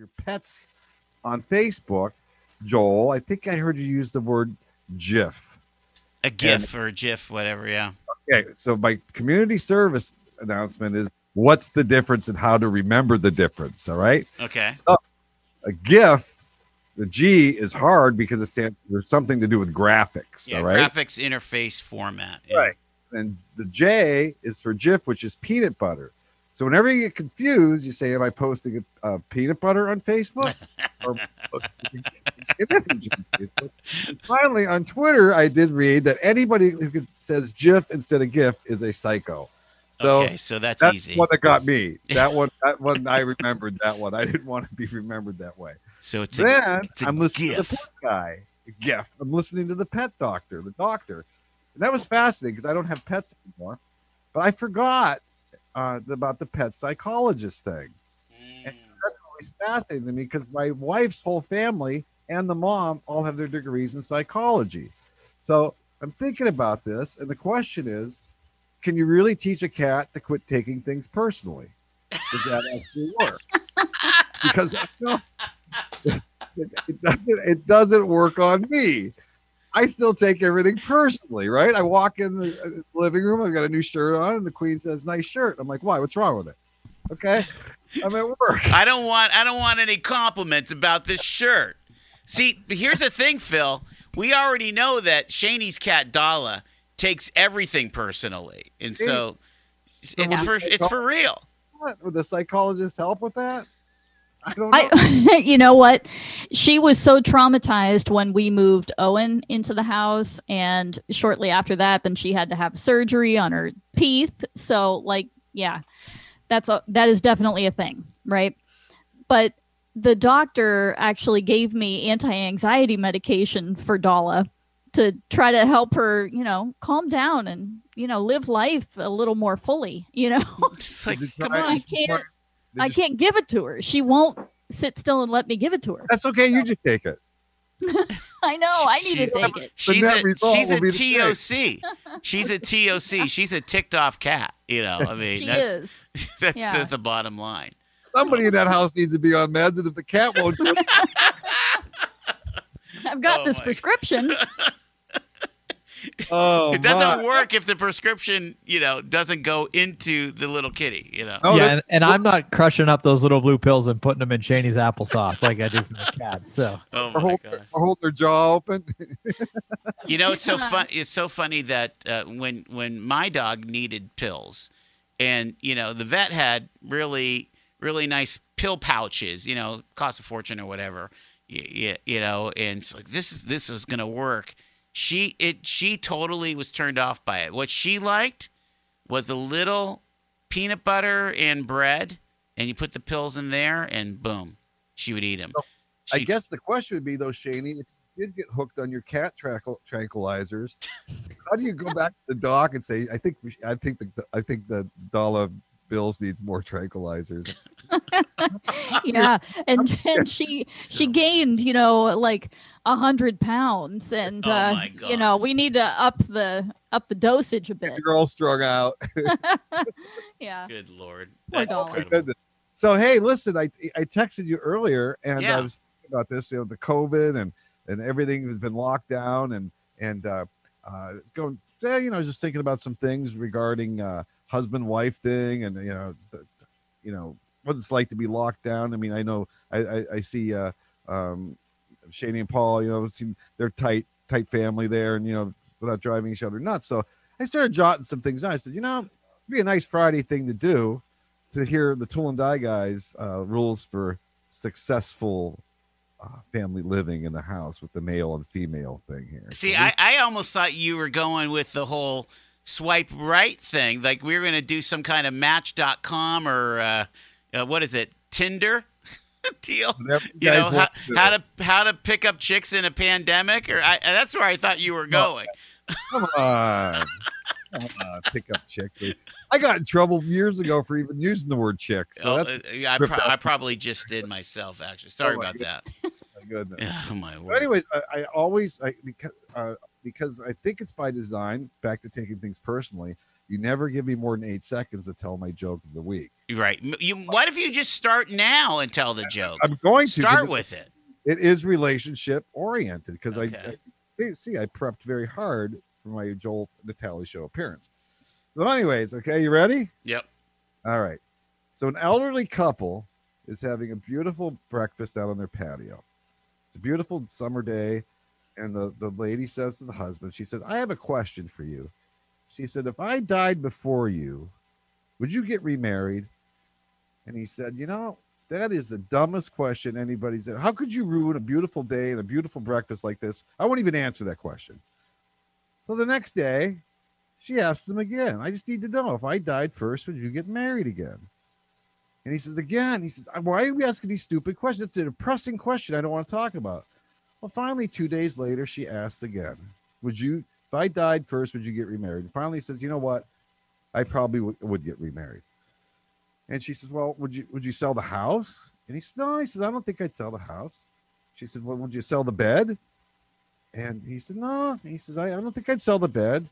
your pets on Facebook, Joel. I think I heard you use the word GIF. A GIF or a GIF, whatever. Yeah. Okay, so my community service announcement is what's the difference and how to remember the difference. All right. Okay. So, a GIF, the G is hard because it stands for something to do with graphics. Yeah. all right. Graphics interface format. Yeah. Right. And the J is for Jif, which is peanut butter. So whenever you get confused, you say, "Am I posting a, uh, peanut butter on Facebook?" or finally, on Twitter, I did read that anybody who could, says GIF instead of GIF is a psycho. So okay, so that's, that's easy. what that got me. That one, that one, I remembered that one. I didn't want to be remembered that way. so it's a, Then it's a I'm listening to the pet guy. GIF. I'm listening to the pet doctor, the doctor. And that was fascinating because I don't have pets anymore. But I forgot uh, about the pet psychologist thing. Mm. That's always fascinating to me because my wife's whole family and the mom all have their degrees in psychology. So I'm thinking about this, and the question is, can you really teach a cat to quit taking things personally? Does that actually work? because I know it, it doesn't, it doesn't work on me. I still take everything personally, right? I walk in the uh, living room, I've got a new shirt on, and the queen says, "Nice shirt." I'm like, "Why? What's wrong with it?" Okay, I'm at work. I don't want I don't want any compliments about this shirt. See, here's the thing, Phil. We already know that Shaney's cat Dala takes everything personally, and so So it's for it's for real. What would the psychologist help with that? I don't know. I, you know what? She was so traumatized when we moved Owen into the house, and shortly after that, then she had to have surgery on her teeth. So, like, yeah, that's a that is definitely a thing, right? But the doctor actually gave me anti-anxiety medication for Dala to try to help her, you know, calm down and you know live life a little more fully. You know, It's like, come on. I can't. Did I you- can't give it to her. She won't sit still and let me give it to her. That's okay. You just take it. I know. I need to She's- take it. She's net a she's a will be the same. TOC. She's a TOC. She's a ticked off cat. You know, I mean, She that's is. that's Yeah. the, the bottom line. Somebody in that house needs to be on meds, and if the cat won't, I've got Oh this my- prescription. Oh, it doesn't my. work if the prescription, you know, doesn't go into the little kitty. You know. No, yeah, and, and I'm not crushing up those little blue pills and putting them in Shaney's applesauce like I do for the cat. So Oh or hold, gosh. or hold their jaw open. You know, it's so fun. It's so funny that uh, when when my dog needed pills, and you know, the vet had really really nice pill pouches. You know, cost a fortune or whatever. You, you know, and it's like this is this is gonna work. She it she totally was turned off by it. What she liked was a little peanut butter and bread, and you put the pills in there, and boom, she would eat them. I guess the question would be though, Shaney, if you did get hooked on your cat tranquil- tranquilizers, how do you go back to the doc and say, "I think we I think the I think the dollar bills needs more tranquilizers." yeah, and and she she gained you know like a hundred pounds, and Oh uh, my you know we need to up the up the dosage a bit. You're all strung out. Yeah. Good lord, that's incredible. So hey, listen, I I texted you earlier, and Yeah. I was thinking about this, you know, the COVID and and everything has been locked down, and and uh, uh, going, yeah, you know, I was just thinking about some things regarding uh, husband wife thing, and you know, the, you know what it's like to be locked down. I mean, I know I I, I see uh, um, and Paul, you know, seem they're tight tight family there, and you know, without driving each other nuts. So I started jotting some things down. I said, you know, it'd be a nice Friday thing to do to hear the Tool and Die guys uh, rules for successful uh, family living in the house with the male and female thing here. See, So I, I almost thought you were going with the whole swipe right thing. Like we are going to do some kind of match.com or uh, uh, what is it, Tinder deal? whatever You know, how, to how to how to pick up chicks in a pandemic, or I, that's where I thought you were going. come on, come on, pick up chicks. I got in trouble years ago for even using the word chick. So Oh, uh, I, pro- I probably just did myself. Actually, sorry Oh, my about that. goodness. Oh my word. anyways, I, I always I because uh, because I think it's by design. Back to taking things personally. you never give me more than eight seconds to tell my joke of the week. Right. You, what if you just start now and tell the joke? I'm going to Start with it. it is relationship oriented because I, Okay. I I- see I prepped very hard for my Joel Natali show appearance. So, anyways, okay, you ready? Yep. All right. So, an elderly couple is having a beautiful breakfast out on their patio. It's a beautiful summer day, and the the lady says to the husband, she said, "I have a question for you." She said, "If I died before you, would you get remarried?" And he said, "You know, that is the dumbest question anybody's. Ever. How could you ruin a beautiful day and a beautiful breakfast like this? I won't even answer that question." So the next day, she asks him again. I just need to know if I died first, would you get married again? And he says again, he says, Why are we asking these stupid questions? It's a depressing question I don't want to talk about. Well, finally, two days later, she asks again, Would you, if I died first, would you get remarried? And finally he says, You know what? I probably would, would get remarried. And she says, Well, would you would you sell the house? And he says, No, he says, I don't think I'd sell the house. She said, Well, would you sell the bed? And he said, No. He says, I, I don't think I'd sell the bed.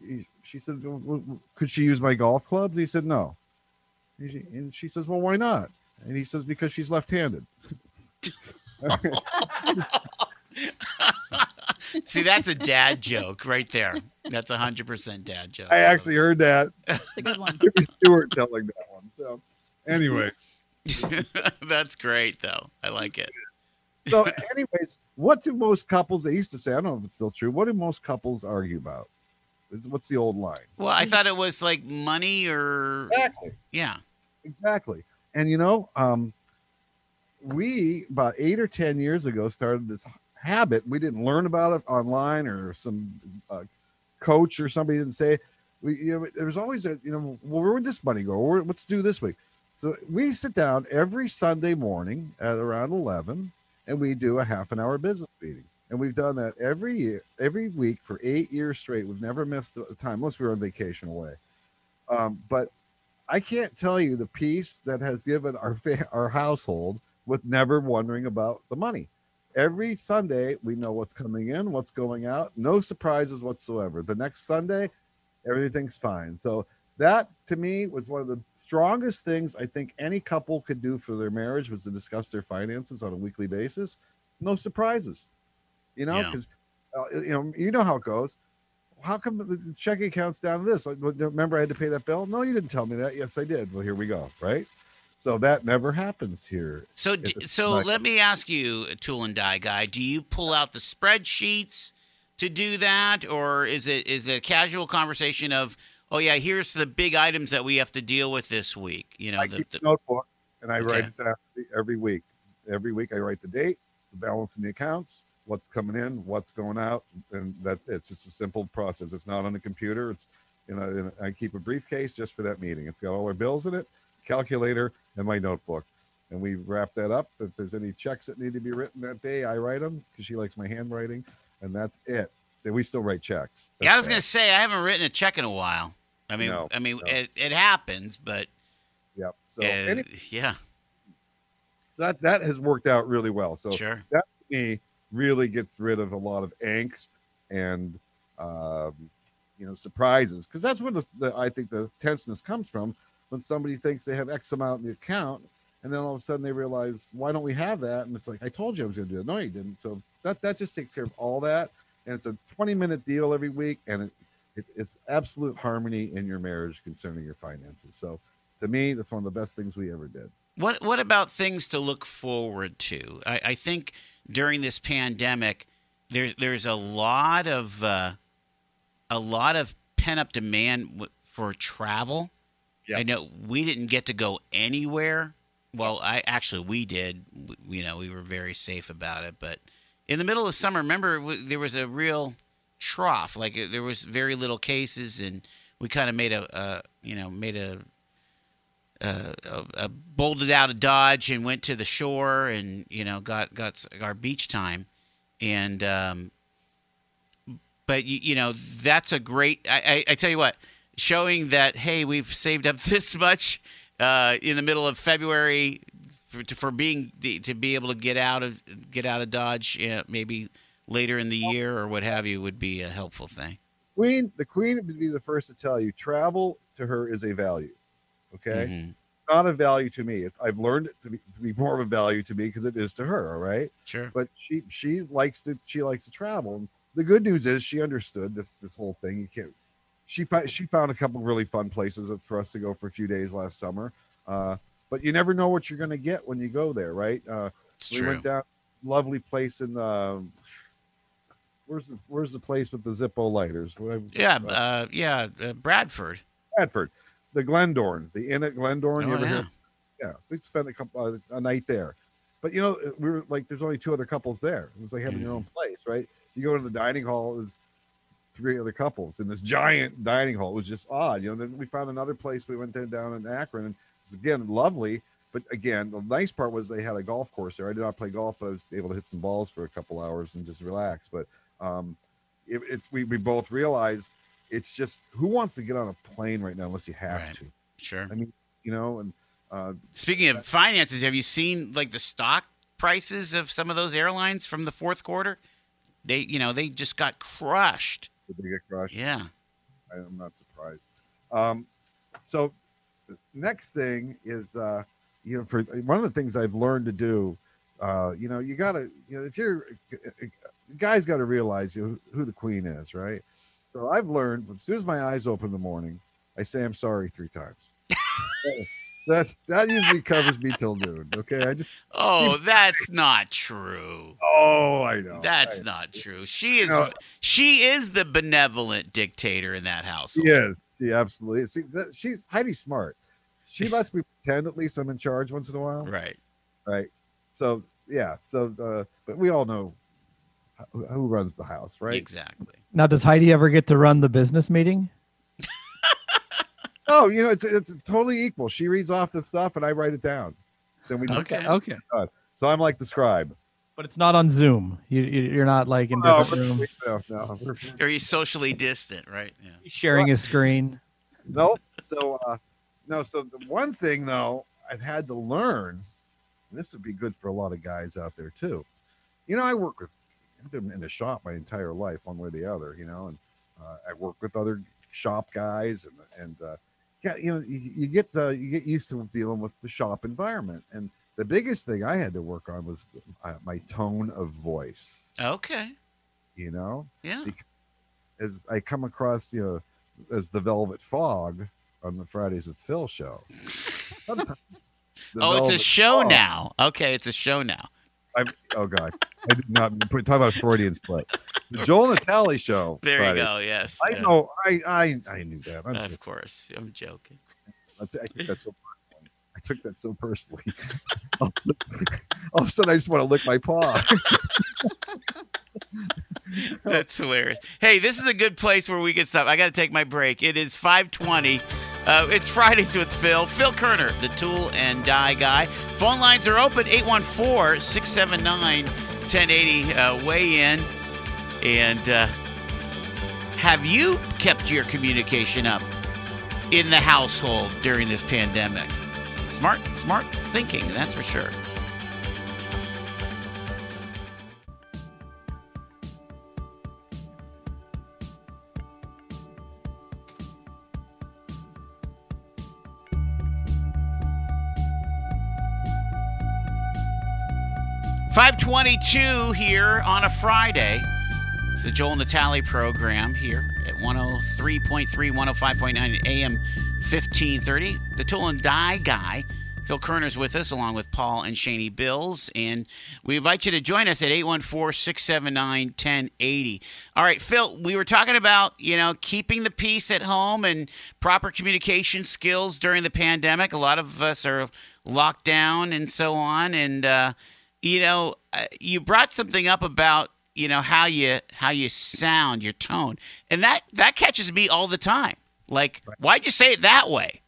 He- She said, "Well, well, Could she use my golf clubs? He said, No. And she, and she says, Well, why not? And he says, Because she's left handed. See, that's a dad joke right there. That's a hundred percent dad joke. I actually heard that. It's a good one. Jimmy Stewart telling that one. So, anyway. that's great though. I like it. So, anyways, what do most couples, they used to say, I don't know if it's still true, what do most couples argue about? What's the old line? Well, I thought it was like money or Exactly. yeah. Exactly. And you know, um, we about eight or ten years ago started this habit. We didn't learn about it online or some uh, coach or somebody didn't say. We, you know, there was always a, you know, well, where would this money go? Where, let's do this week. So we sit down every Sunday morning at around eleven, and we do a half an hour business meeting. And we've done that every year, every week for eight years straight. We've never missed a time, unless we were on vacation away. Um, but I can't tell you the peace that has given our fa- our household with never wondering about the money. Every Sunday, we know what's coming in, what's going out, no surprises whatsoever. The next Sunday, everything's fine. So that to me was one of the strongest things I think any couple could do for their marriage was to discuss their finances on a weekly basis. No surprises, you know, Yeah. because uh, you know you know how it goes. How come the checking account's down to this? Like, Remember, I had to pay that bill. No, you didn't tell me that. Yes, I did. Well, here we go. Right. So that never happens here. So, d- so not- let me ask you, tool and die guy, do you pull out the spreadsheets to do that, or is it is it a casual conversation of, oh yeah, here's the big items that we have to deal with this week? You know, I the, keep the, notebook and I write it down every week. Every week I write the date, the balance in the accounts, what's coming in, what's going out, and that's it. It's just a simple process. It's not on the computer. It's you know, I keep a briefcase just for that meeting. It's got all our bills in it, calculator, and my notebook. And we wrap that up. If there's any checks that need to be written that day, I write them because she likes my handwriting, and that's it. So we still write checks. yeah, I was gonna that. say I haven't written a check in a while. I mean, No, I mean, no. it, it happens, but Yep. So uh, any, yeah, so that that has worked out really well. So sure. that me really gets rid of a lot of angst and um, you know surprises. Because that's where the, the I think the tenseness comes from when somebody thinks they have X amount in the account and then all of a sudden they realize why don't we have that? And it's like I told you I was going to do it. No you didn't. So that that just takes care of all that and it's a 20 minute deal every week and it, it, it's absolute harmony in your marriage concerning your finances. So to me that's one of the best things we ever did What what about things to look forward to? I, I think during this pandemic, there's there's a lot of uh, a lot of pent up demand w- for travel. I know we didn't get to go anywhere. Well, I actually we did. W- You know, we were very safe about it. But in the middle of summer, remember w- there was a real trough. Like uh, there was very little cases, and we kind of made a, uh, you know, made a uh, uh, uh, bolted out of Dodge and went to the shore and you know got got our beach time, and um, but you, you know that's a great. I, I, I tell you what, showing that hey we've saved up this much uh, in the middle of February for, to- for being to be able to get out of get out of Dodge uh, maybe later in the year or what have you would be a helpful thing. Queen, the queen would be the first to tell you travel to her is a value. Okay. Mhm. Not a value to me. I've learned it to be, to be more of a value to me because it is to her. All right. Sure. But she she likes to she likes to travel. And the good news is she understood this this whole thing. You can't. She found she found a couple really fun places for us to go for a few days last summer. Uh, but you never know what you're going to get when you go there, right? Uh, It's we true. went down lovely place in um where's the where's the place with the Zippo lighters? What- Yeah. uh, Uh, yeah. Uh, Bradford. Bradford, the Glendorn, the Inn at Glendorn. you Oh, ever yeah. hear? Yeah, we spent a couple uh, a night there, but you know we were like, there's only two other couples there. It was like having your own place, right? You go to the dining hall, there's three other couples in this giant dining hall. It was just odd, you know. Then we found another place. We went down down in Akron, and it was again lovely. But again, the nice part was they had a golf course there. I did not play golf, but I was able to hit some balls for a couple hours and just relax. But um, it, it's we we both realized it's just who wants to get on a plane right now unless you have Right. to, Sure. I mean, you know? And uh, Speaking of finances, have you seen like the stock prices of some of those airlines from the fourth quarter? They, you know, they just got crushed. did they get crushed? Yeah. I, I'm not surprised. Um, so next thing is, uh, you know, for one of the things I've learned to do, uh, you know, you gotta, you know, if you're, guys got to realize you who the queen is, right? So I've learned as soon as my eyes open in the morning, I say I'm sorry three times. That's that usually covers me till noon. Okay, I just Oh, that's not true. oh I know That's I- not true. She is No. she is the benevolent dictator in that house. Yeah. She absolutely. See, that, she's Heidi smart. She lets me pretend at least I'm in charge once in a while. Right. right? So yeah, so uh, but we all know who, who runs the house, right? Exactly. Now, does Heidi ever get to run the business meeting? Oh, you know, it's it's totally equal. She reads off the stuff and I write it down. Then we just, Okay. Okay. so I'm like the scribe. But it's not on Zoom. You, you you're not like in No, different we're- rooms no, no, we're- Very socially distant, right? Yeah. sharing a screen. Nope. So uh no, so the one thing though I've had to learn, and this would be good for a lot of guys out there too. You know, I work with I've been in a shop my entire life, one way or the other, you know, and uh, I work with other shop guys and and uh yeah, you know, you, you get the you get used to dealing with the shop environment. And the biggest thing I had to work on was uh, my tone of voice, Okay. you know Yeah. as I come across, you know, as the Velvet Fog on the Fridays with Phil show. Oh, it's a show Fog- now. Okay, it's a show now. I'm, oh God, I did not talk about Freudian slip. The Joel Natali show. There Friday. you go. Yes. I yeah. know. I I I knew that. I'm Of just- course. I'm joking. I, t- I took that so took that so personally. all of a sudden, I just want to lick my paw. That's hilarious. Hey, this is a good place where we can stop. I got to take my break. It is 520. Uh, it's Fridays with Phil. Phil Kerner, the tool and die guy. Phone lines are open 814 679 1080. Uh, weigh in. And uh, have you kept your communication up in the household during this pandemic? Smart, smart thinking, that's for sure. Five twenty-two here on a Friday. It's the Joel Natali program here at 103.3, 105.9 AM 1530. The Tool and Die Guy, Phil Kerner's with us, along with Paul and Shaney Bills. And we invite you to join us at 814 679 1080. All right, Phil, we were talking about, you know, keeping the peace at home and proper communication skills during the pandemic. A lot of us are locked down and so on. And, uh, you know, uh, you brought something up about you know how you how you sound your tone and that that catches me all the time like why'd you say it that way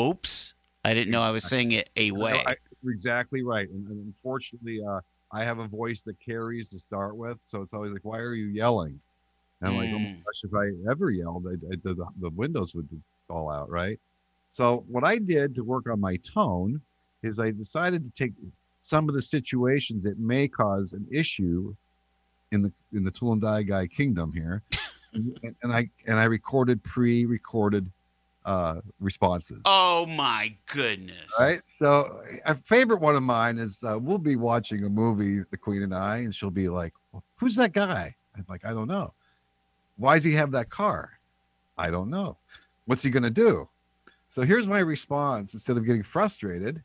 oops i didn't know i was saying it a No, way I- you're exactly right. And, and unfortunately, uh, I have a voice that carries to start with, so it's always like, "Why are you yelling?" And I'm like, "Oh my Mm. gosh, if I ever yelled, I, I, the, the windows would fall out." Right. So what I did to work on my tone is I decided to take some of the situations that may cause an issue in the in the tool and die guy kingdom here, and, and I and I recorded pre-recorded uh responses. Oh my goodness. Right. So a favorite one of mine is uh, we'll be watching a movie, The Queen and I, and she'll be like, "Who's that guy?" I'm like, "I don't know." Why does he have that car? I don't know. What's he gonna do? So here's my response. Instead of getting frustrated,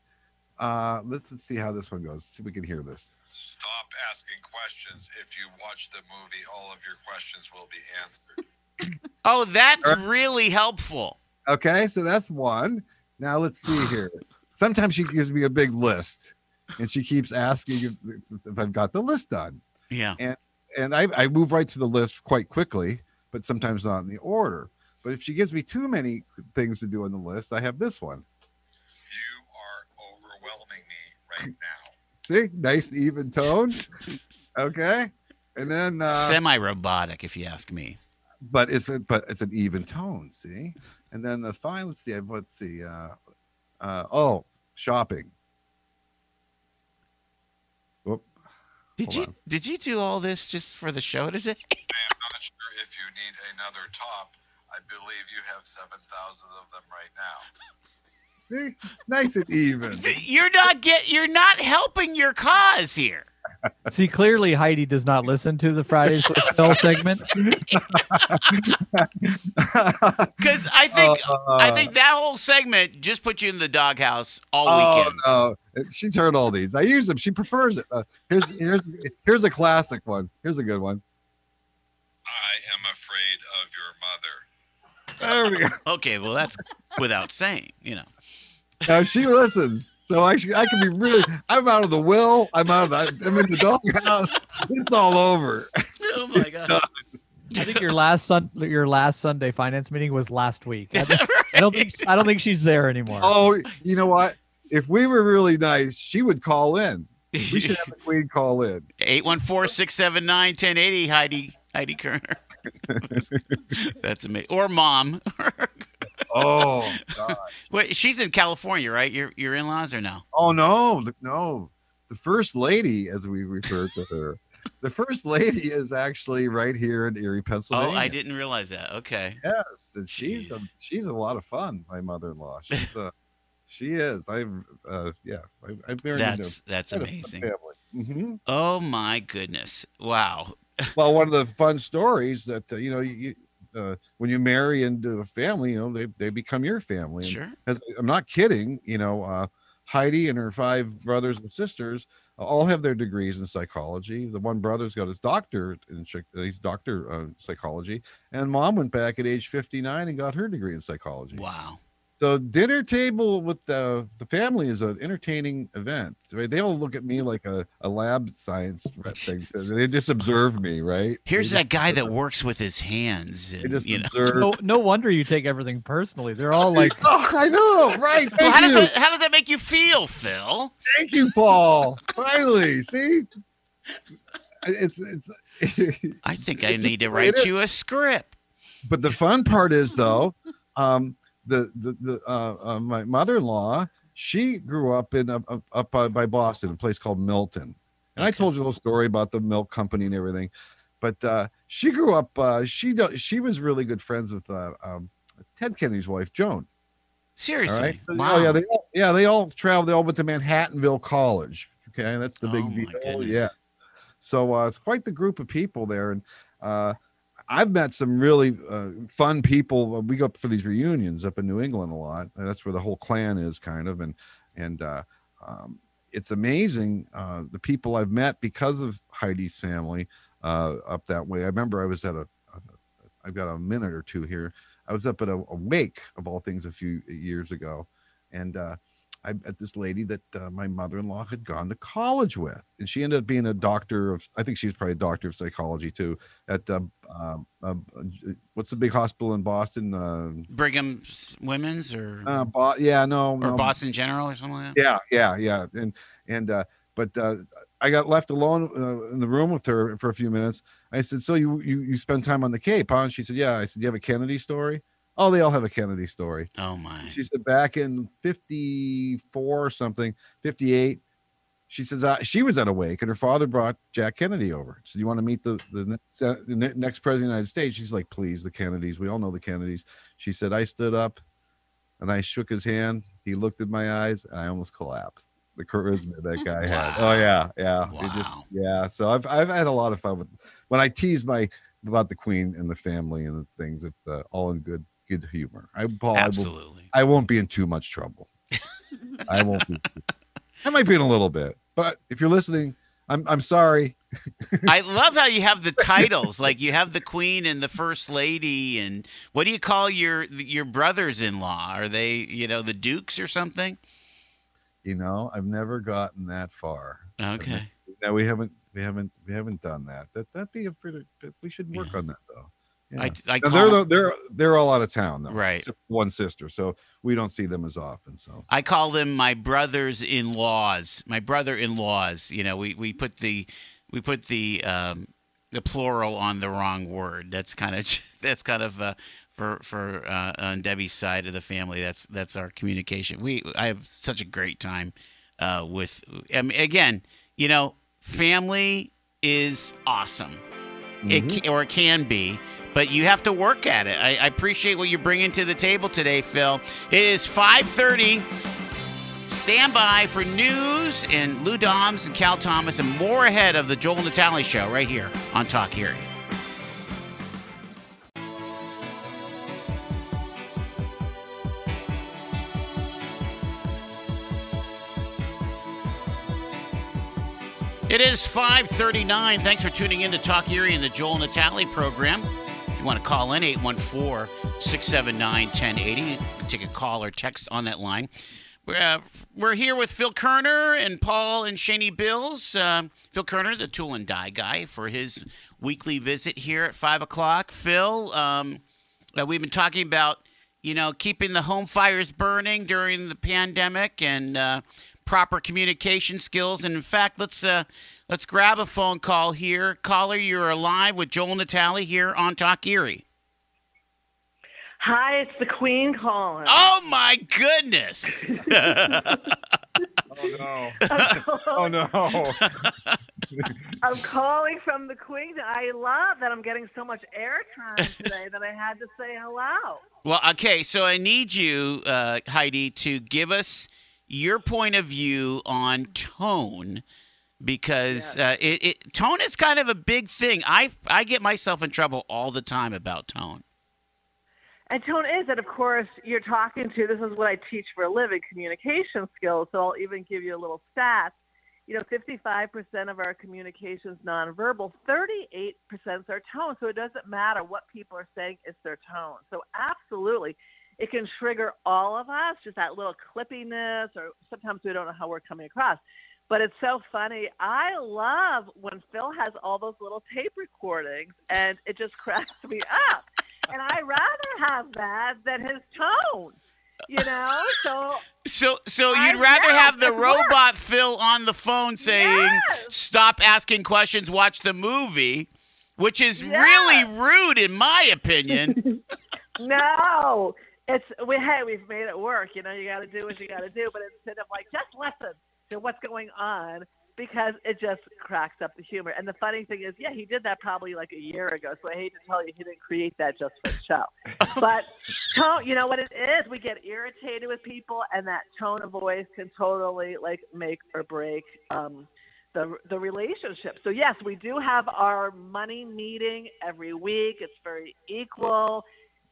uh, let's, let's see how this one goes. See if we can hear this. Stop asking questions. If you watch the movie, all of your questions will be answered. Oh, that's really helpful. Okay, so that's one. Now let's see here. Sometimes she gives me a big list, and she keeps asking if, if I've got the list done. Yeah. and I, I move right to the list quite quickly, but sometimes not in the order. But if she gives me too many things to do on the list, I have this one. You are overwhelming me right now. See, nice even tone. Okay, and then uh, Semi-robotic, if you ask me. but it's a, but it's an even tone. See, and then the fine. Let's see. Let's see. Uh, uh, oh, shopping. Whoop. Did Hold you on. did you do all this just for the show today? I am not sure if you need another top. I believe you have 7,000 of them right now. See, nice and even. You're not get you're not helping your cause here. See, clearly Heidi does not listen to the Fridays with Phil segment. Because I think Uh, I think that whole segment just put you in the doghouse all Oh weekend. no, she's heard all these. I use them. She prefers it. Uh, here's here's here's a classic one. Here's a good one. I am afraid of your mother. There we go. Okay, well that's without saying, you know. Now she listens, so I I can be really. I'm out of the will. I'm out of the. I'm in the doghouse. It's all over. Oh my god. I think your last sun, your last Sunday finance meeting was last week. I don't, I don't think I don't think she's there anymore. Oh, you know what? If we were really nice, she would call in. We should have the queen call in. 814-679-1080 Heidi Heidi Kerner. That's amazing. Or mom. Oh God. Wait, she's in California, right? Your your in-laws or no? Oh no, no. The first lady, as we refer to her, the first lady is actually right here in Erie, Pennsylvania. Oh, I didn't realize that. Okay. Yes, and she's a, she's a lot of fun. My mother-in-law. She's a, she is. I'm. Uh, yeah. I, I'm very. That's that's amazing. hmm Oh my goodness. Wow. Well, one of the fun stories that uh, you know, you, you, uh, when you marry into a family, you know, they they become your family. And Sure. as, I'm not kidding. You know, uh, Heidi and her five brothers and sisters all have their degrees in psychology. The one brother's got his doctor in Chi- he's doctor uh, psychology, and mom went back at age 59 and got her degree in psychology. Wow. So dinner table with the the family is an entertaining event. Right? They all look at me like a, a lab science thing. They just observe me, right? Here's They that guy that just- works with his hands. They And, you know. observe. No, no wonder you take everything personally. They're all like, Oh, I know, right? Well, Thank how, does you, that, how does that make you feel, Phil? thank you, Paul. Finally, see, it's it's. I think I need to write it. you a script. but the fun part is though, um, the the the uh, uh, my mother-in-law, she grew up in up, up, by, Boston, a place called Milton, and I told you a little story about the milk company and everything, but uh, she grew up. Uh, she she was really good friends with uh, um, Ted Kennedy's wife, Joan. Seriously. right. Wow. Oh yeah, they all, yeah they all traveled. They all went to Manhattanville College. Okay, that's the big Oh, my deal. Yeah. So uh, it's quite the group of people there, and uh, I've met some really uh, fun people. We go up for these reunions up in New England a lot. and That's where the whole clan is, kind of, and and uh, um, it's amazing uh, the people I've met because of Heidi's family uh, up that way. I remember I was at a, I've got a minute or two here. I was up at a, a wake of all things a few years ago, and uh, I met this lady that uh, my mother-in-law had gone to college with, and she ended up being a doctor of. I think she was probably a doctor of psychology too. At uh, um, uh, what's the big hospital in Boston? Uh, Brigham Women's or uh, Bo- yeah, no, or no, Boston General or something like that? yeah, yeah, yeah, and and uh, but uh, I got left alone uh, in the room with her for a few minutes. I said, "So you you you spend time on the Cape, huh?" And she said, "Yeah." I said, "Do "You have a Kennedy story?" Oh, they all have a Kennedy story. Oh my. She said back in '54 or something, '58, she says uh, she was at a wake and her father brought Jack Kennedy over. So you want to meet the the next, uh, the next president of the United States? She's like, please, the Kennedys. We all know the Kennedys. She said, I stood up and I shook his hand. He looked in my eyes. And I almost collapsed. The charisma that guy had. Oh Wow. yeah, yeah. It just yeah. So I've I've had a lot of fun with when I tease my about the Queen and the family and the things. It's uh, all in good good humor. I Paul, I, will, Absolutely. I won't be in too much trouble. I won't be. I might be in a little bit, but if you're listening, I'm I'm sorry. I love how you have the titles. Like you have the queen and the first lady, and what do you call your your brothers-in-law? Are they, you know, the dukes or something? You know, I've never gotten that far. Okay. No, we haven't. We haven't. We haven't done that. That that'd be a pretty. We should work Yeah. on that though. Yeah. I, I call, they're they're they're all out of town though. Right. One sister, so we don't see them as often. So I call them my brothers-in-laws. My brother-in-laws. You know, we, we put the we put the um, the plural on the wrong word. That's kind of that's kind of uh, for for uh, on Debbie's side of the family. That's that's our communication. We I have such a great time uh, with. I mean, again, you know, family is awesome. It Mhm. ca- or it can be, but you have to work at it. I, I appreciate what you're bringing to the table today, Phil. It is 5:30. Stand by for news and Lou Dobbs and Cal Thomas and more ahead of the Joel Natali show right here on Talk Erie. It is 539. Thanks for tuning in to Talk Erie and the Joel Natali program. If you want to call in, 814-679-1080. Take a call or text on that line. We're, uh, we're here with Phil Kerner and Paul and Shaney Bills. Uh, Phil Kerner, the tool and die guy, for his weekly visit here at 5 o'clock. Phil, um, uh, we've been talking about, you know, keeping the home fires burning during the pandemic and uh, proper communication skills. And in fact, let's uh, let's grab a phone call here. Caller, you're alive with Joel Natali here on Talk Erie. Hi, it's the Queen calling. Oh my goodness! Oh no! oh no! I'm calling from the Queen. I love that I'm getting so much airtime today that I had to say hello. Well, okay, so I need you, uh, Heidi, to give us your point of view on tone, because uh, it, it tone is kind of a big thing. I I get myself in trouble all the time about tone. And tone is that, of course, you're talking to. This is what I teach for a living: communication skills. So I'll even give you a little stat. You know, 55% of our communications nonverbal, 38% is our tone. So it doesn't matter what people are saying; it's their tone. So absolutely, it can trigger all of us. Just that little clippiness, or sometimes we don't know how we're coming across. But it's so funny. I love when Phil has all those little tape recordings, and it just cracks me up. And I rather have that than his tone, you know. So So, so you'd rather know, have the it works. robot Phil on the phone saying, Yes. "Stop asking questions, watch the movie," which is Yes. really rude, in my opinion. no, it's we hey we've made it work. You know, you got to do what you got to do. But instead of like just listen to what's going on. Because it just cracks up the humor. And the funny thing is, yeah, he did that probably like a year ago. So I hate to tell you, he didn't create that just for the show. but tone, you know what it is? We get irritated with people, and that tone of voice can totally like make or break um, the the relationship. So yes, we do have our money meeting every week. It's very equal.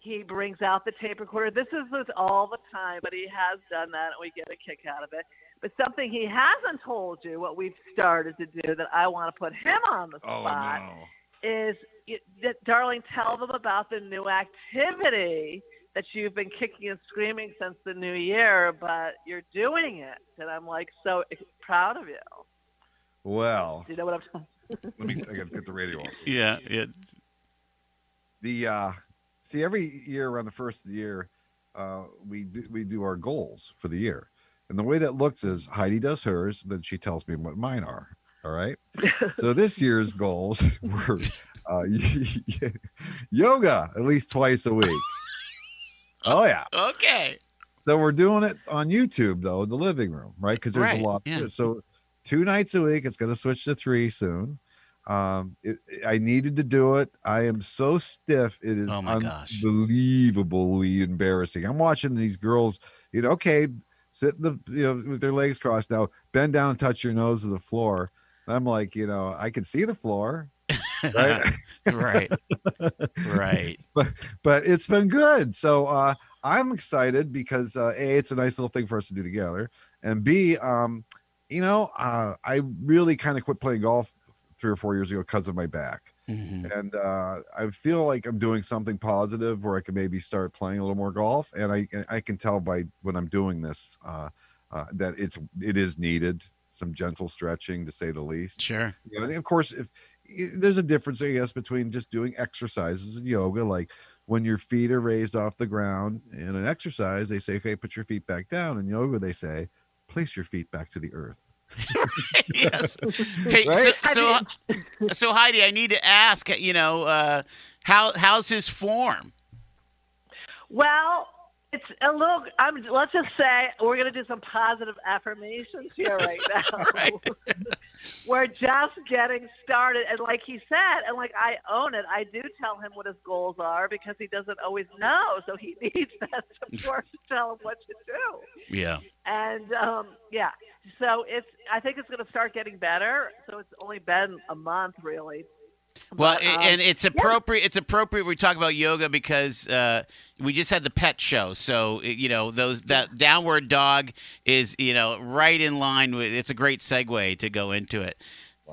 He brings out the tape recorder. This is with all the time, but he has done that, and we get a kick out of it. But something he hasn't told you, what we've started to do, that I want to put him on the Oh spot no! is, y- darling, tell them about the new activity that you've been kicking and screaming since the new year, but you're doing it. And I'm like so proud of you. Well, Do you know what I'm talking? let me. I gotta get the radio off. yeah, it. the uh see every year around the first of the year uh we do we do our goals for the year and the way that looks is heidi does hers then she tells me what mine are all right so this year's goals were uh yoga at least twice a week oh yeah Okay. so we're doing it on youtube though in the living room right because there's Right, a lot yeah. so two nights a week. It's going to switch to three soon. Um, it, I needed to do it. I am so stiff. It is Oh my gosh. unbelievably embarrassing. I'm watching these girls, you know, okay, sit in the, you know, with their legs crossed now, bend down and touch your nose to the floor. And I'm like, you know, I can see the floor, right? right. Right. but it's been good. So uh, I'm excited because uh, a it's a nice little thing for us to do together, and b um, you know uh, I really kind of quit playing golf three or four years ago because of my back, Mhm. and uh, I feel like I'm doing something positive where I can maybe start playing a little more golf, and I I can tell by when I'm doing this uh, uh, that it's it is needed some gentle stretching to say the least. Sure. You know, and of course, if there's a difference, I guess, between just doing exercises and yoga, like when your feet are raised off the ground in an exercise, they say, okay, put your feet back down. In yoga, they say, place your feet back to the earth. Yes. Hey, Right? so, so, so Heidi, I need to ask. You know, uh, how how's his form? Well, it's a little. I'm. Let's just say we're going to do some positive affirmations here right now. right. we're just getting started, and like he said, and like I own it. I do tell him what his goals are because he doesn't always know, so he needs that support to tell him what to do. Yeah. And um, yeah, so it's. I think it's going to start getting better. So it's only been a month, really. Well, But, um, and it's appropriate. It's appropriate we talk about yoga because uh, we just had the pet show, so you know those that downward dog is you know right in line with. It's a great segue to go into it.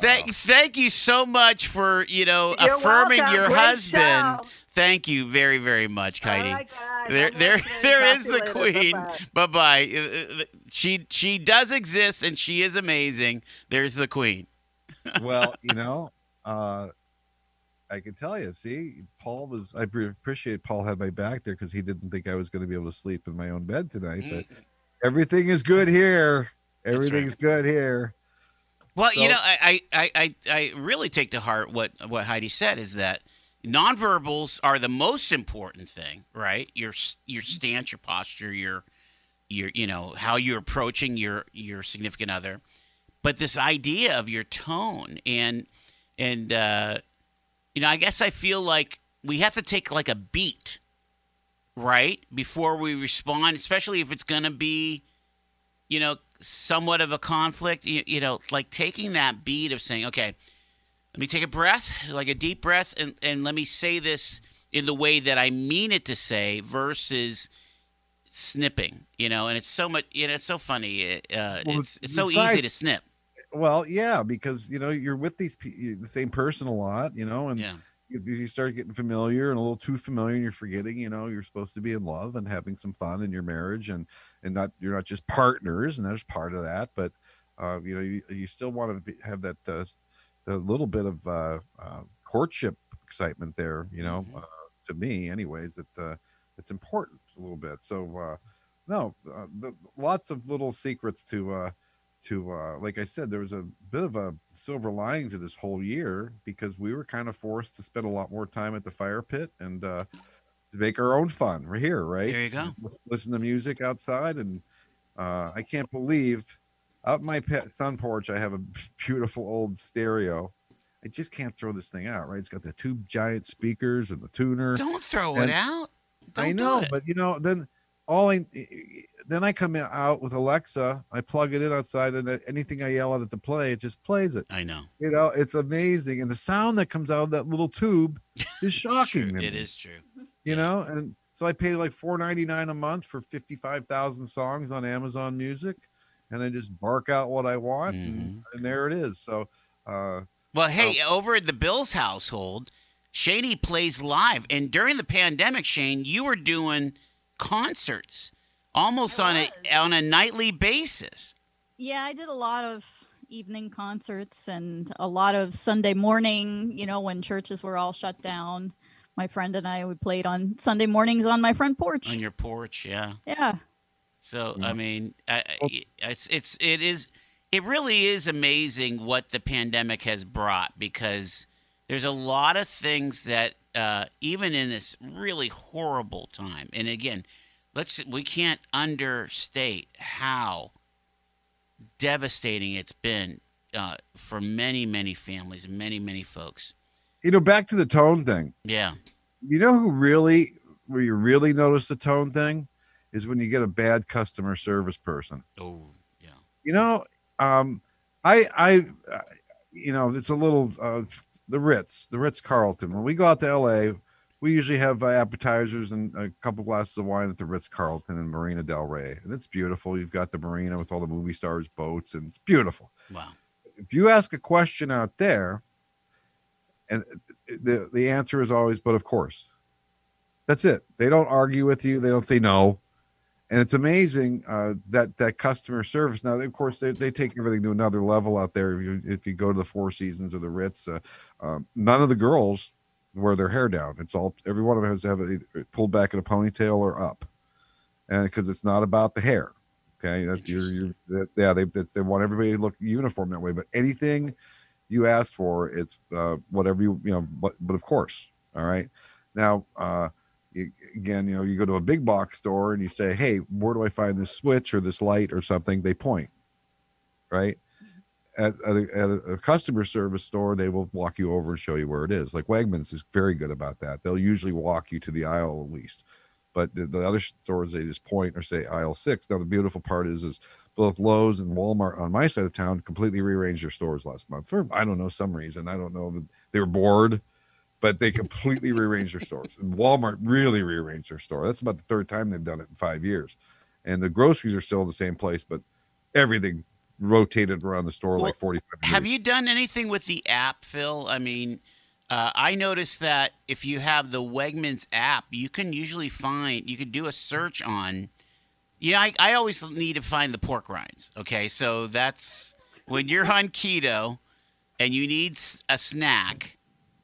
Thank, thank you so much for you know You're affirming welcome. your Great husband. show. Thank you very very much, All Heidi. right, guys, There, I'm there, listening. there Talk is to the queen. Bye-bye. Bye bye. She she does exist and she is amazing. There's the queen. well, you know, uh, I can tell you, see, Paul was, I appreciate Paul had my back there because he didn't think I was going to be able to sleep in my own bed tonight, but everything is good here. right. Everything's good here. Well, you know, I, I, I, I really take to heart what what Heidi said is that nonverbals are the most important thing, right? Your your stance, your posture, your your you know how you're approaching your your significant other, but this idea of your tone and and uh, you know, I guess I feel like we have to take like a beat, right, before we respond, especially if it's gonna be you know, somewhat of a conflict. You, you know, like taking that beat of saying, okay, let me take a breath, like a deep breath, and, and let me say this in the way that I mean it to say versus snipping, you know, and it's so much, you know, it's so funny. Uh, Well, it's, it's so easy to snip. Well, yeah, because you know you're with these pe- the same person a lot, you know, and Yeah. you, you start getting familiar and a little too familiar, and you're forgetting, you know, you're supposed to be in love and having some fun in your marriage, and and not you're not just partners, and there's part of that, but uh, you know, you, you still want to be, have that uh, a little bit of uh, uh, courtship excitement there, you know, Mhm. uh, to me, anyways, that uh, it's important a little bit. So uh, no, uh, the, lots of little secrets to. Uh, to uh, like I said, there was a bit of a silver lining to this whole year because we were kind of forced to spend a lot more time at the fire pit and uh, to make our own fun. We're here, right? There you go. Listen, listen to music outside, and uh, I can't believe out my pet sun porch I have a beautiful old stereo. I just can't throw this thing out, right? It's got the two giant speakers and the tuner. Don't throw And it out. Don't I know, but you know, then all I then I come out with Alexa, I plug it in outside, and anything I yell out at it to play, it just plays it. I know. You know, it's amazing, and the sound that comes out of that little tube is shocking. It is true. You know, and so I pay like four ninety nine a month for fifty five thousand songs on Amazon Music, and I just bark out what I want, Mm-hmm. and, and there it is. So, uh, Well, hey, over at the Bills household, Shaney plays live, and during the pandemic, Shane, you were doing concerts almost on a on a nightly basis. Yeah, I did a lot of evening concerts and a lot of Sunday morning, you know, when churches were all shut down. My friend and I we played on Sunday mornings on my front porch. on your porch. Yeah. yeah. So Yeah. I mean, I, I- it's it's it is it really is amazing what the pandemic has brought because there's a lot of things that uh, even in this really horrible time, and again, let's we can't understate how devastating it's been uh, for many many families, and many many folks. You know, back to the tone thing. Yeah. You know who really, where you really notice the tone thing, is when you get a bad customer service person. Oh yeah. You know, um, I, I, you know, it's a little uh, the Ritz, the Ritz Carlton. When we go out to L.A., we usually have uh, appetizers and a couple glasses of wine at the Ritz Carlton in Marina Del Rey, and it's beautiful. You've got the marina with all the movie stars' boats, and it's beautiful. Wow. If you ask a question out there, and the the answer is always, "But of course." That's it. They don't argue with you. They don't say no and it's amazing uh, that that customer service. Now, of course, they, they take everything to another level out there. If you if you go to the Four Seasons or the Ritz, uh, um, none of the girls wear their hair down. It's all every one of them has to have it pulled back in a ponytail or up, and because it's not about the hair. Okay, that's you're, you're yeah they they want everybody to look uniform that way. But anything you ask for, it's uh, whatever you you know. But but of course, all right. Now, uh, again, you know, you go to a big box store and you say, "Hey, where do I find this switch or this light or something?" They point, right? At, at, a, at a customer service store, they will walk you over and show you where it is. Like Wegmans is very good about that. They'll usually walk you to the aisle at least. But the, the other stores, they just point or say aisle six. Now the beautiful part is, is both Lowe's and Walmart on my side of town completely rearranged their stores last month for I don't know some reason. I don't know they were bored but they completely rearranged their stores. Walmart really rearranged their store. That's about the third time they've done it in five years. And the groceries are still in the same place, but everything rotated around the store well, like 45 Have you done anything with the app, Phil? I mean, uh, I noticed that if you have the Wegmans app, you can usually find, you could do a search on, you know, I, I always need to find the pork rinds. Okay. So that's when you're on keto and you need a snack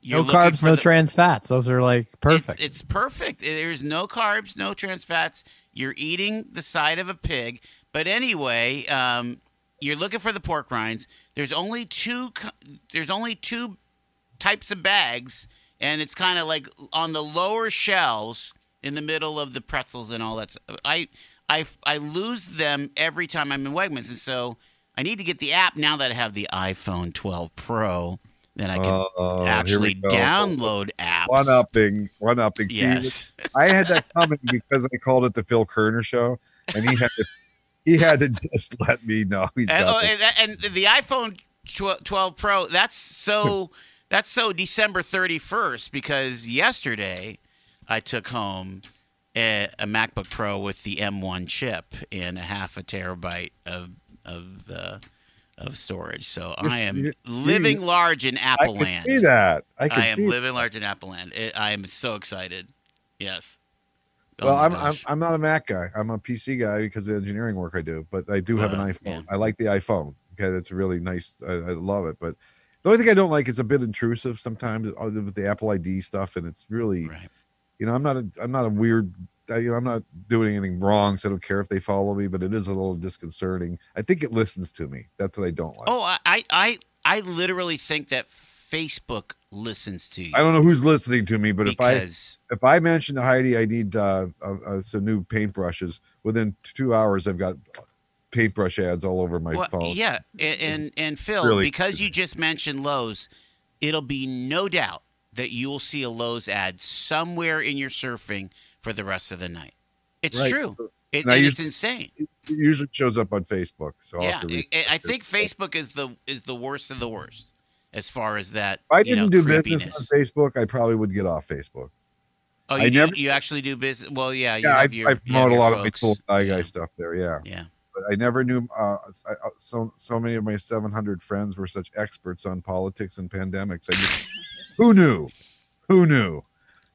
you're no carbs, no the, trans fats. Those are like perfect. It's, it's, perfect. There's no carbs, no trans fats. You're eating the side of a pig. But anyway, um, you're looking for the pork rinds. There's only two. There's only two types of bags, and it's kind of like on the lower shelves in the middle of the pretzels and all that. I I I lose them every time I'm in Wegmans, and so I need to get the app now that I have the iPhone 12 Pro then I can uh, actually download apps. One upping, one upping. Yes, I had that coming because I called it the Phil Kerner Show, and he had to, he had to just let me know. And, oh, and, and, the iPhone 12 Pro, that's so that's so December 31st because yesterday I took home a, a MacBook Pro with the M1 chip and a half a terabyte of of the. Uh, of storage. So I am living large in Apple I can land. See that? I can I am living large in Apple land. It, I am so excited. Yes. Oh well, I'm, I'm I'm not a Mac guy. I'm a PC guy because of the engineering work I do. But I do have uh, an iPhone. Yeah. I like the iPhone. Okay, that's really nice. I, I, love it. But the only thing I don't like is a bit intrusive sometimes uh, with the Apple ID stuff, and it's really, right. you know, I'm not a I'm not a weird you know, I'm not doing anything wrong, so I don't care if they follow me, but it is a little disconcerting. I think it listens to me. That's what I don't like. Oh, I, I, I literally think that Facebook listens to you. I don't know who's listening to me, but because... if I if I mention to Heidi I need uh, uh, some new paintbrushes, within two hours I've got paintbrush ads all over my well, phone. Yeah, and and, and Phil, really because you just mentioned Lowe's, it'll be no doubt that you will see a Lowe's ad somewhere in your surfing for the rest of the night. It's right. true. It, it's usually, insane. It usually shows up on Facebook. So yeah, I think Facebook is the is the worst of the worst as far as that. If I didn't know, do creepiness. business on Facebook, I probably would get off Facebook. Oh, you, I do, never, you actually do business? Well, yeah. yeah, I, your, I promote a lot folks. of my cool guy yeah. guy stuff there. Yeah. Yeah. But I never knew. Uh, I, uh, so so many of my 700 friends were such experts on politics and pandemics. I just who knew, who knew.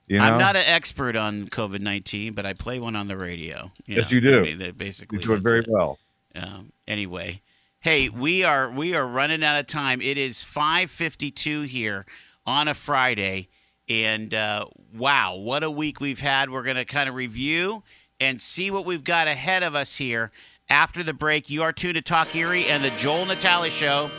You know? I'm not an expert on COVID nineteen, but I play one on the radio. You yes, know? you do. I mean, basically, you do it very it. well. Um, anyway, hey, we are we are running out of time. It is five fifty two here on a Friday, and uh, wow, what a week we've had. We're going to kind of review and see what we've got ahead of us here after the break. You are tuned to Talk Erie and the Joel Natale Show.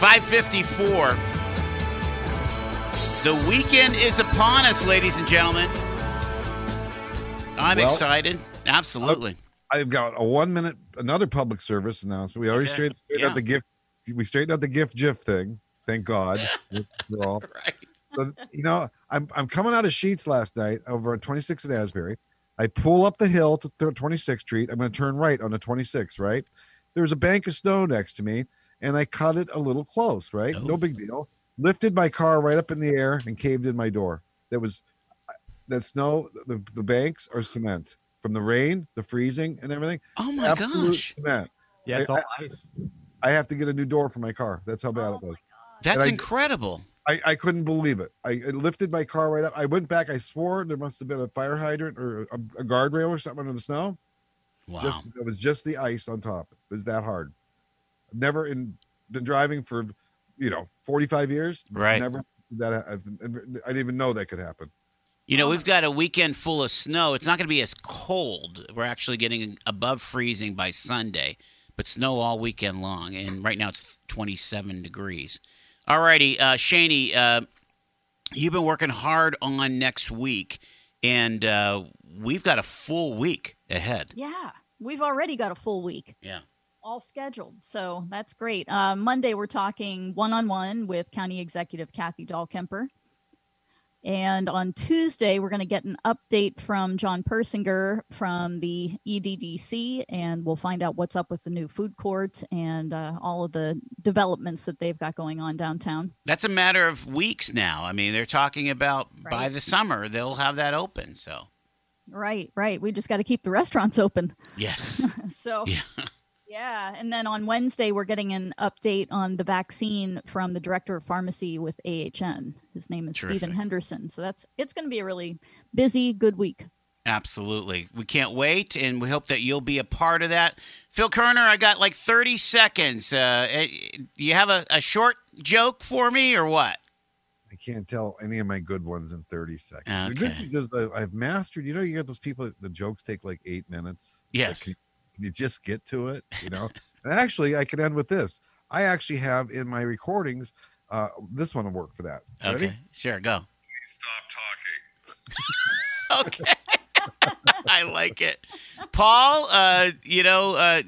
554. The weekend is upon us, ladies and gentlemen. I'm Well, excited. Absolutely. Oh, I've got a one minute another public service announcement. We already Okay. straightened, straightened Yeah. out the gift. We straightened out the gift GIF thing. Thank God. We're all- right. So, you know, I'm I'm coming out of Sheetz last night over on 26th and Asbury. I pull up the hill to 26th Street. I'm going to turn right on the 26th. Right, there's a bank of snow next to me, and I cut it a little close. Right, Oh. no big deal. Lifted my car right up in the air and caved in my door. That was that snow. The, the banks are cement from the rain, the freezing, and everything. Oh my Absolute gosh. cement. Yeah, it's I- all ice. I have to get a new door for my car. That's how bad Oh it was. That's I- incredible. I, I couldn't believe it. I, I lifted my car right up. I went back. I swore there must have been a fire hydrant or a, a guardrail or something under the snow. Wow. Just it was just the ice on top. It was that hard. Never in been driving for you know 45 years. Right. Never did that I didn't even know that could happen. You know, we've got a weekend full of snow. It's not going to be as cold. We're actually getting above freezing by Sunday, but snow all weekend long. And right now it's 27 degrees. All righty, uh, Shaney, uh, you've been working hard on next week, and uh, we've got a full week ahead. Yeah, we've already got a full week. Yeah. All scheduled. So that's great. Uh, Monday, we're talking one on one with County Executive Kathy Dahlkemper. And on Tuesday, we're going to get an update from John Persinger from the EDDC, and we'll find out what's up with the new food court and uh, all of the developments that they've got going on downtown. That's a matter of weeks now. I mean, they're talking about by the summer they'll have that open. So, Right, right. We just got to keep the restaurants open. yes. So Yeah. yeah, and then on Wednesday we're getting an update on the vaccine from the director of pharmacy with AHN. His name is Terrific. Stephen Henderson. So that's it's going to be a really busy, good week. Absolutely. We can't wait, and we hope that you'll be a part of that. Phil Kerner, I got like 30 seconds. Uh, eh, do you have a, a short joke for me or what? I can't tell any of my good ones in 30 seconds. The good Okay. news is I- I've mastered. You know, you get those people. The jokes take like eight minutes. It's like, Yes. can, can you just get to it? You know. and actually, I can end with this. I actually have in my recordings. Uh, this one will work for that. Ready? Okay, sure, go. Stop talking. Okay. I like it. Paul, uh, you know, uh,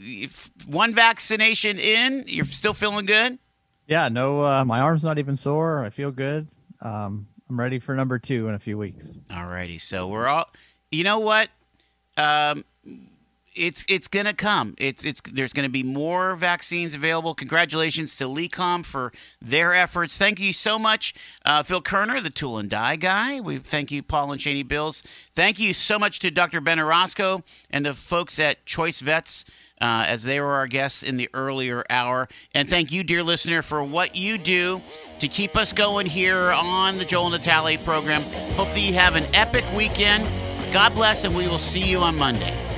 one vaccination in, you're still feeling good? Yeah, no, uh, my arm's not even sore. I feel good. Um, I'm ready for number two in a few weeks. All righty. so we're all. You know what? Um, it's it's gonna come. It's it's there's gonna be more vaccines available. Congratulations to LECOM for their efforts. Thank you so much, uh, Phil Kerner, the tool and die guy. We thank you, Paul and Cheney Bills. Thank you so much to Dr. Ben Orozco and the folks at Choice Vets. Uh, as they were our guests in the earlier hour. And thank you, dear listener, for what you do to keep us going here on the Joel Natale program. Hope that you have an epic weekend. God bless, and we will see you on Monday.